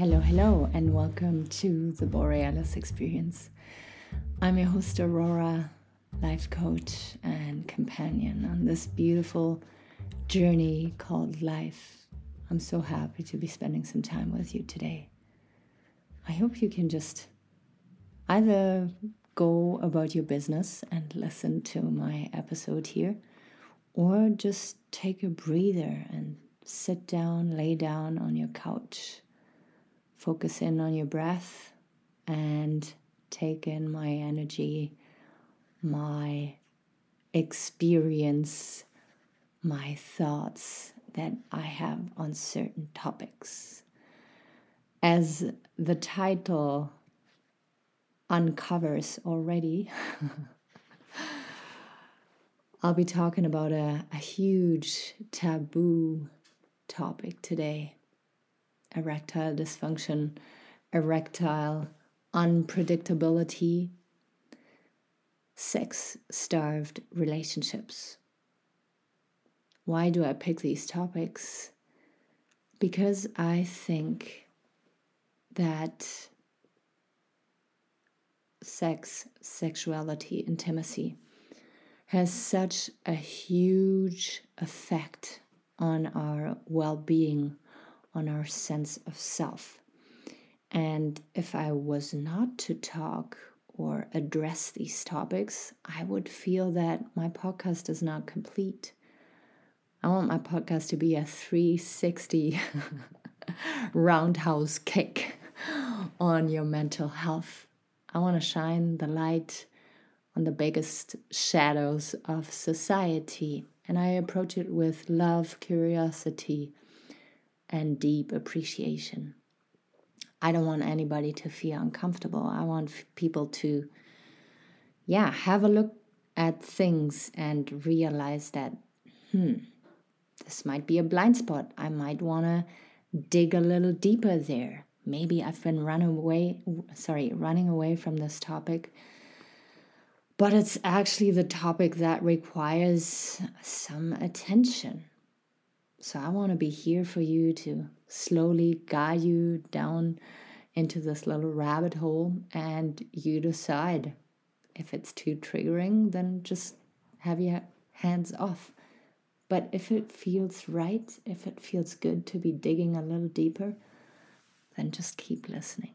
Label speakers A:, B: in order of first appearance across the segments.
A: Hello, hello, and welcome to the Borealis Experience. I'm your host, Aurora, life coach and companion on this beautiful journey called life. I'm so happy to be spending some time with you today. I hope you can just either go about your business and listen to my episode here, or just take a breather and sit down, lay down on your couch Focus in on your breath and take in my energy, my experience, my thoughts that I have on certain topics. As the title uncovers already, I'll be talking about a, a huge taboo topic today erectile dysfunction, erectile unpredictability, sex starved relationships. Why do I pick these topics? Because I think that sex, sexuality, intimacy has such a huge effect on our well being on our sense of self. And if I was not to talk or address these topics, I would feel that my podcast is not complete. I want my podcast to be a 360 roundhouse kick on your mental health. I want to shine the light on the biggest shadows of society. And I approach it with love, curiosity, and deep appreciation. I don't want anybody to feel uncomfortable. I want people to, yeah, have a look at things and realize that, hmm, this might be a blind spot. I might want to dig a little deeper there. Maybe I've been running away, sorry, running away from this topic. But it's actually the topic that requires some attention. So I want to be here for you to slowly guide you down into this little rabbit hole and you decide if it's too triggering, then just have your hands off. But if it feels right, if it feels good to be digging a little deeper, then just keep listening.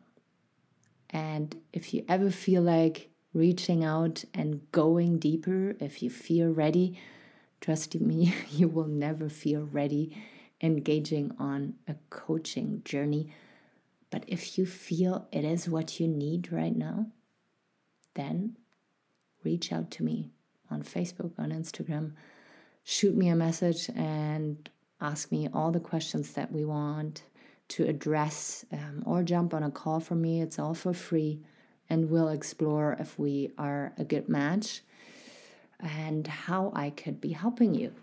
A: And if you ever feel like reaching out and going deeper, if you feel ready, Trust me, you will never feel ready engaging on a coaching journey. But if you feel it is what you need right now, then reach out to me on Facebook, on Instagram, shoot me a message and ask me all the questions that we want to address um, or jump on a call for me. It's all for free, and we'll explore if we are a good match and how I could be helping you.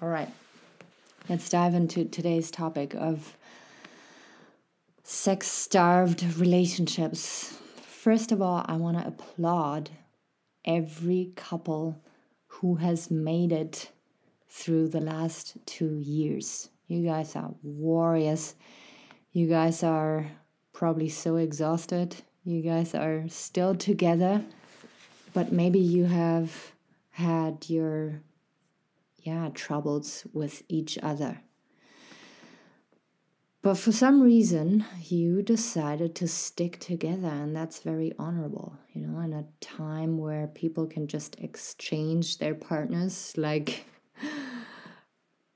A: All right, let's dive into today's topic of sex starved relationships. First of all, I want to applaud every couple who has made it through the last two years. You guys are warriors. You guys are probably so exhausted. You guys are still together but maybe you have had your yeah troubles with each other. But for some reason you decided to stick together and that's very honorable you know in a time where people can just exchange their partners like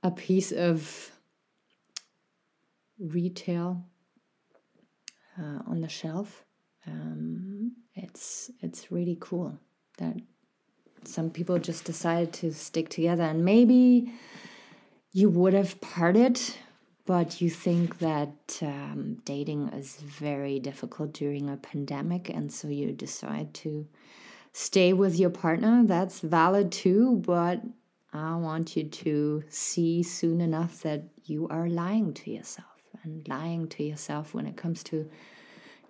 A: a piece of retail uh, on the shelf um, it's it's really cool that some people just decided to stick together. And maybe you would have parted but you think that um, dating is very difficult during a pandemic. And so you decide to stay with your partner. That's valid too but i want you to see soon enough that you are lying to yourself and lying to yourself when it comes to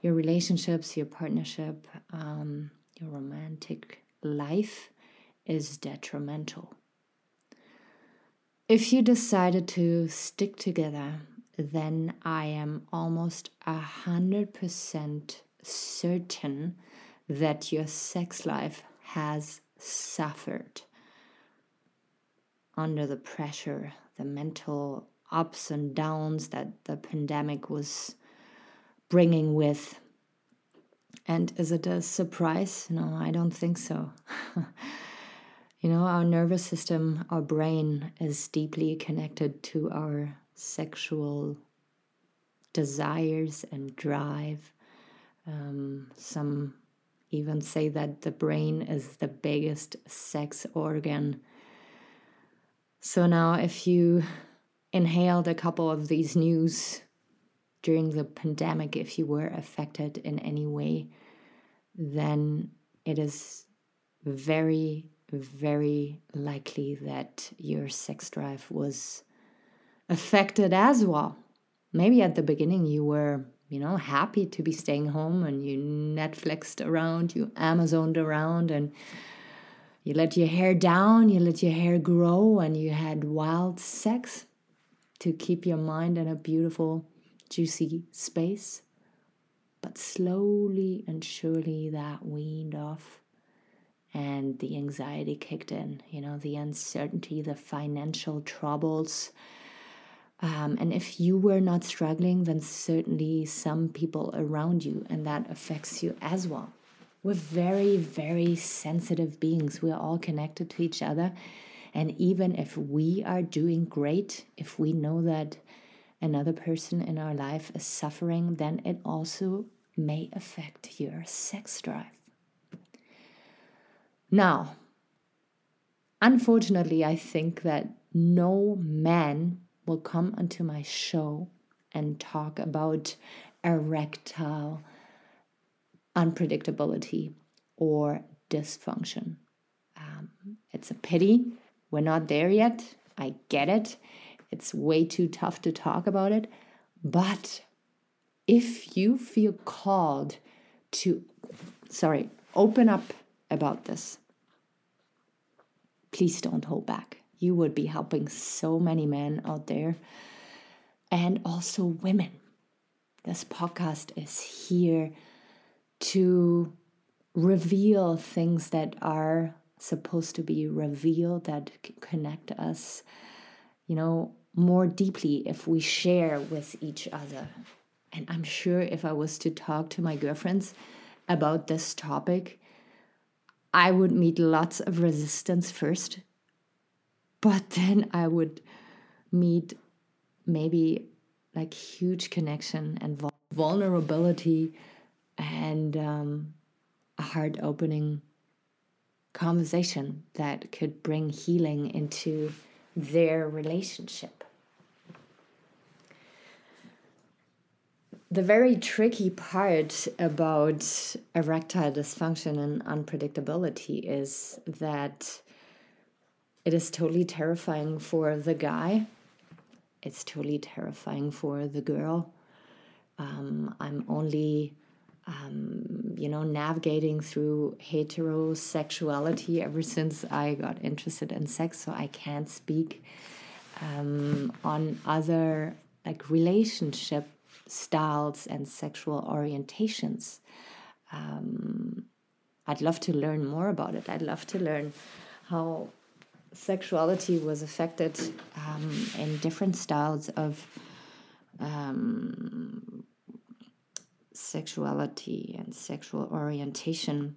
A: your relationships, your partnership, um, your romantic life is detrimental. If you decided to stick together then I am almost a hundred percent certain that your sex life has suffered under the pressure, the mental ups and downs that the pandemic was bringing with. And is it a surprise? No, I don't think so. you know, our nervous system, our brain is deeply connected to our sexual desires and drive. Um, some even say that the brain is the biggest sex organ. So now, if you inhaled a couple of these news during the pandemic, if you were affected in any way, then it is very, very likely that your sex drive was affected as well. Maybe at the beginning you were, you know, happy to be staying home and you Netflixed around, you Amazoned around, and you let your hair down, you let your hair grow, and you had wild sex to keep your mind in a beautiful, juicy space. But slowly and surely that weaned off and the anxiety kicked in, you know, the uncertainty, the financial troubles. Um, and if you were not struggling, then certainly some people around you, and that affects you as well. We're very, very sensitive beings. We are all connected to each other. And even if we are doing great, if we know that another person in our life is suffering, then it also may affect your sex drive. Now, unfortunately, I think that no man will come onto my show and talk about erectile unpredictability or dysfunction. Um, it's a pity we're not there yet. I get it. It's way too tough to talk about it. But if you feel called to, sorry, open up about this, please don't hold back. You would be helping so many men out there and also women. This podcast is here to reveal things that are supposed to be revealed that connect us, you know, more deeply if we share with each other. And I'm sure if I was to talk to my girlfriends about this topic, I would meet lots of resistance first, but then I would meet maybe like huge connection and vulnerability and um, a heart opening conversation that could bring healing into their relationship. The very tricky part about erectile dysfunction and unpredictability is that it is totally terrifying for the guy, it's totally terrifying for the girl. Um, I'm only um, you know, navigating through heterosexuality ever since I got interested in sex, so I can't speak um, on other like relationship styles and sexual orientations. Um, I'd love to learn more about it. I'd love to learn how sexuality was affected um, in different styles of um, sexuality and sexual orientation.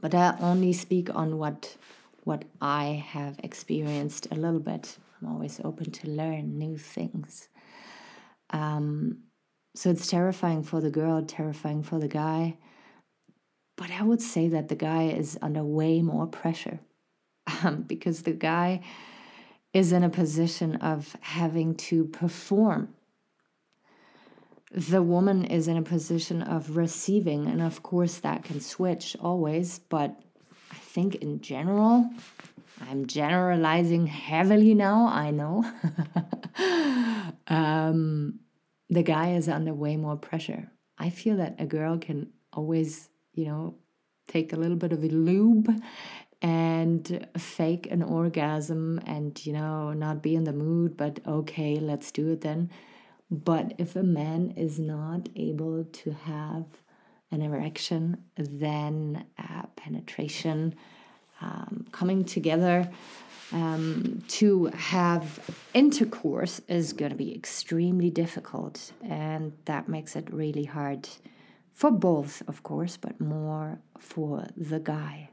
A: But I only speak on what what I have experienced a little bit. I'm always open to learn new things. Um, so it's terrifying for the girl, terrifying for the guy. But I would say that the guy is under way more pressure um, because the guy is in a position of having to perform the woman is in a position of receiving. And of course, that can switch always. But I think in general, I'm generalizing heavily now, I know. um, the guy is under way more pressure. I feel that a girl can always, you know, take a little bit of a lube and fake an orgasm and, you know, not be in the mood, but okay, let's do it then But if a man is not able to have an erection, then uh, penetration, um, coming together um, to have intercourse is going to be extremely difficult, and that makes it really hard for both, of course, but more for the guy.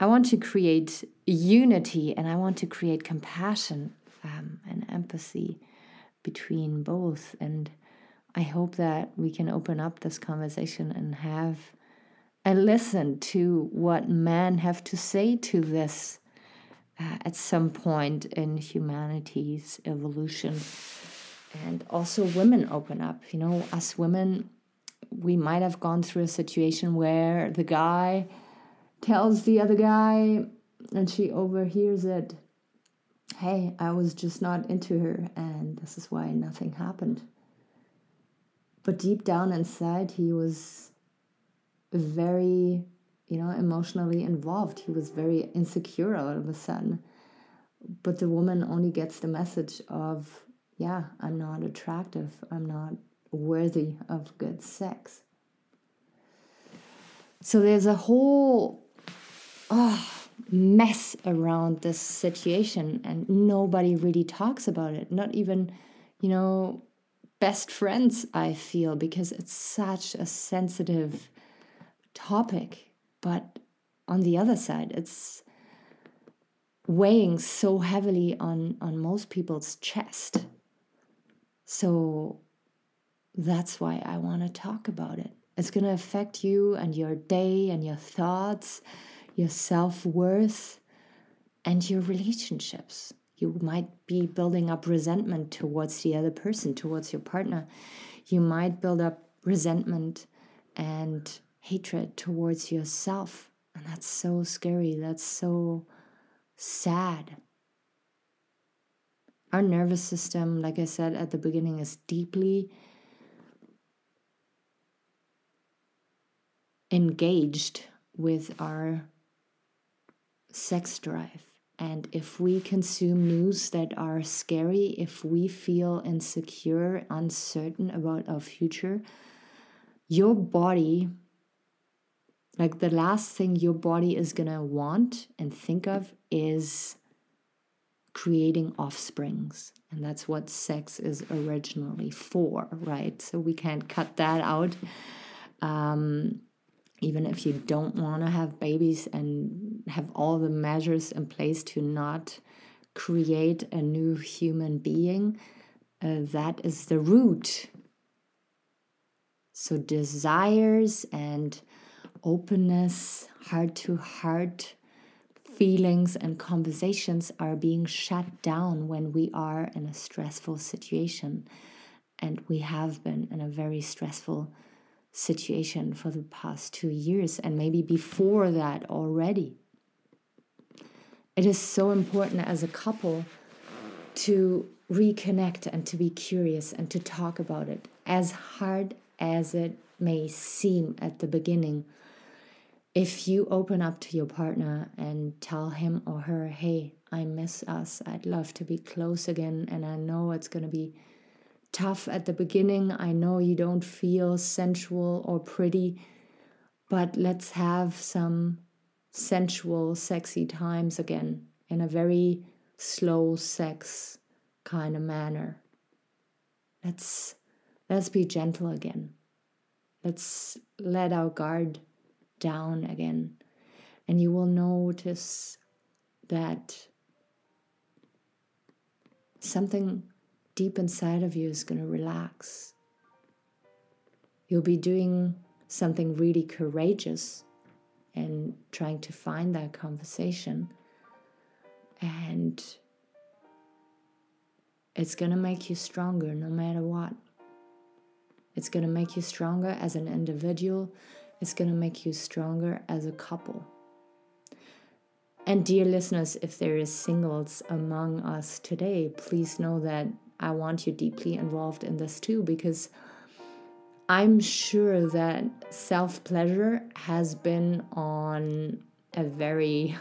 A: I want to create unity and I want to create compassion um, and empathy between both. And I hope that we can open up this conversation and have a listen to what men have to say to this uh, at some point in humanity's evolution. And also, women open up. You know, us women, we might have gone through a situation where the guy tells the other guy, and she overhears it hey, I was just not into her, and this is why nothing happened. But deep down inside, he was very, you know, emotionally involved. He was very insecure all of a sudden. But the woman only gets the message of, yeah, I'm not attractive, I'm not worthy of good sex. So there's a whole, oh, mess around this situation and nobody really talks about it. Not even you know best friends i feel because it's such a sensitive topic. But on the other side it's weighing so heavily on on most people's chest. So that's why i want to talk about it. It's going to affect you and your day and your thoughts your self worth, and your relationships. You might be building up resentment towards the other person, towards your partner. You might build up resentment and hatred towards yourself. And that's so scary. That's so sad. Our nervous system, like I said at the beginning, is deeply engaged with our sex drive. And if we consume news that are scary, if we feel insecure, uncertain about our future, your body, like the last thing your body is gonna want and think of is creating offsprings. And that's what sex is originally for, right? So we can't cut that out. Um, even if you don't want to have babies and have all the measures in place to not create a new human being, uh, that is the root. So, desires and openness, heart to heart feelings and conversations are being shut down when we are in a stressful situation. And we have been in a very stressful situation for the past two years and maybe before that already. It is so important as a couple to reconnect and to be curious and to talk about it, as hard as it may seem at the beginning. If you open up to your partner and tell him or her, hey, I miss us, I'd love to be close again, and I know it's going to be tough at the beginning. I know you don't feel sensual or pretty, but let's have some sensual, sexy times again in a very slow sex kind of manner. Let's let's be gentle again. Let's let our guard down again. And you will notice that something deep inside of you is going to relax. You'll be doing something really courageous and trying to find that conversation. And it's going to make you stronger no matter what. It's going to make you stronger as an individual, it's going to make you stronger as a couple. And dear listeners, if there is singles among us today, please know that I want you deeply involved in this too because I'm sure that self pleasure has been on a very,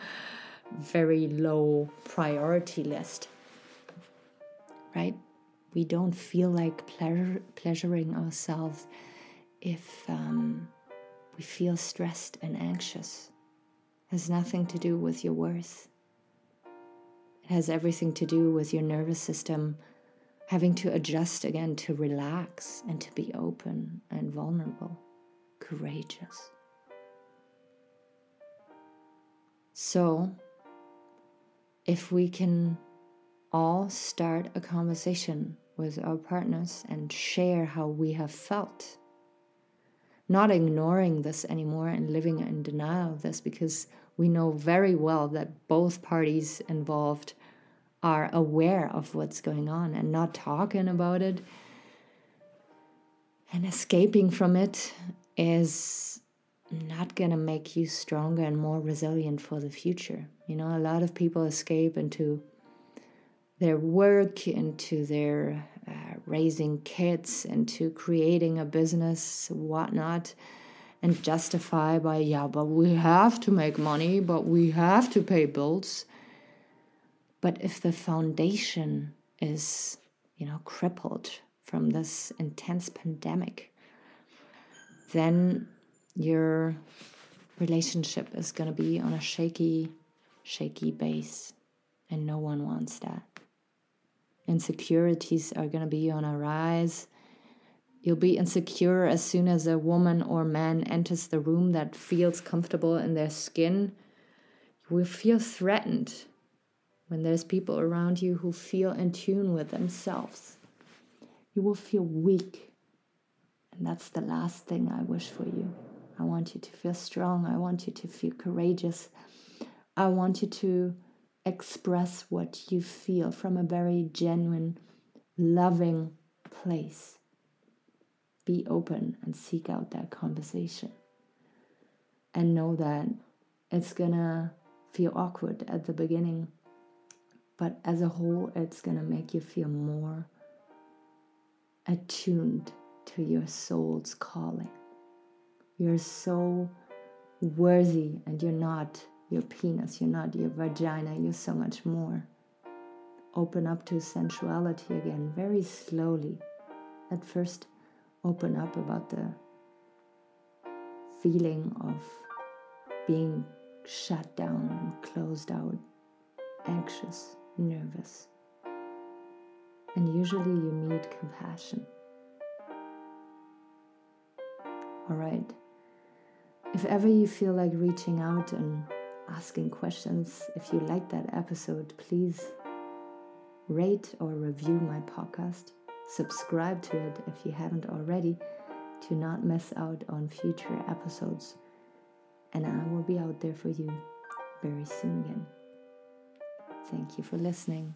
A: very low priority list, right? we don't feel like pleasure, pleasuring ourselves if um, we feel stressed and anxious. It has nothing to do with your worth. It has everything to do with your nervous system having to adjust again to relax and to be open and vulnerable, courageous. So, if we can all start a conversation with our partners and share how we have felt, not ignoring this anymore and living in denial of this because we know very well that both parties involved are aware of what's going on and not talking about it and escaping from it is not going to make you stronger and more resilient for the future. You know, a lot of people escape into their work, into their uh, raising kids, into creating a business, whatnot, and justify by, yeah, but we have to make money, but we have to pay bills. But if the foundation is, you know, crippled from this intense pandemic, then your relationship is going to be on a shaky, shaky base. And no one wants that. Insecurities are going to be on a rise. You'll be insecure as soon as a woman or man enters the room that feels comfortable in their skin. You will feel threatened when there's people around you who feel in tune with themselves. You will feel weak. And that's the last thing I wish for you. I want you to feel strong. I want you to feel courageous. I want you to express what you feel from a very genuine, loving place. Be open and seek out that conversation. And know that it's gonna feel awkward at the beginning but as a whole, it's to make you feel more attuned to your soul's calling. You're so worthy, and you're not your penis, you're not your vagina, you're so much more. Open up to sensuality again, very slowly. At first, open up about the feeling of being shut down closed out, anxious nervous. And usually you need compassion. All right. If ever you feel like reaching out and asking questions, if you like that episode, please rate or review my podcast. Subscribe to it if you haven't already to not miss out on future episodes. And I will be out there for you very soon again. Thank you for listening.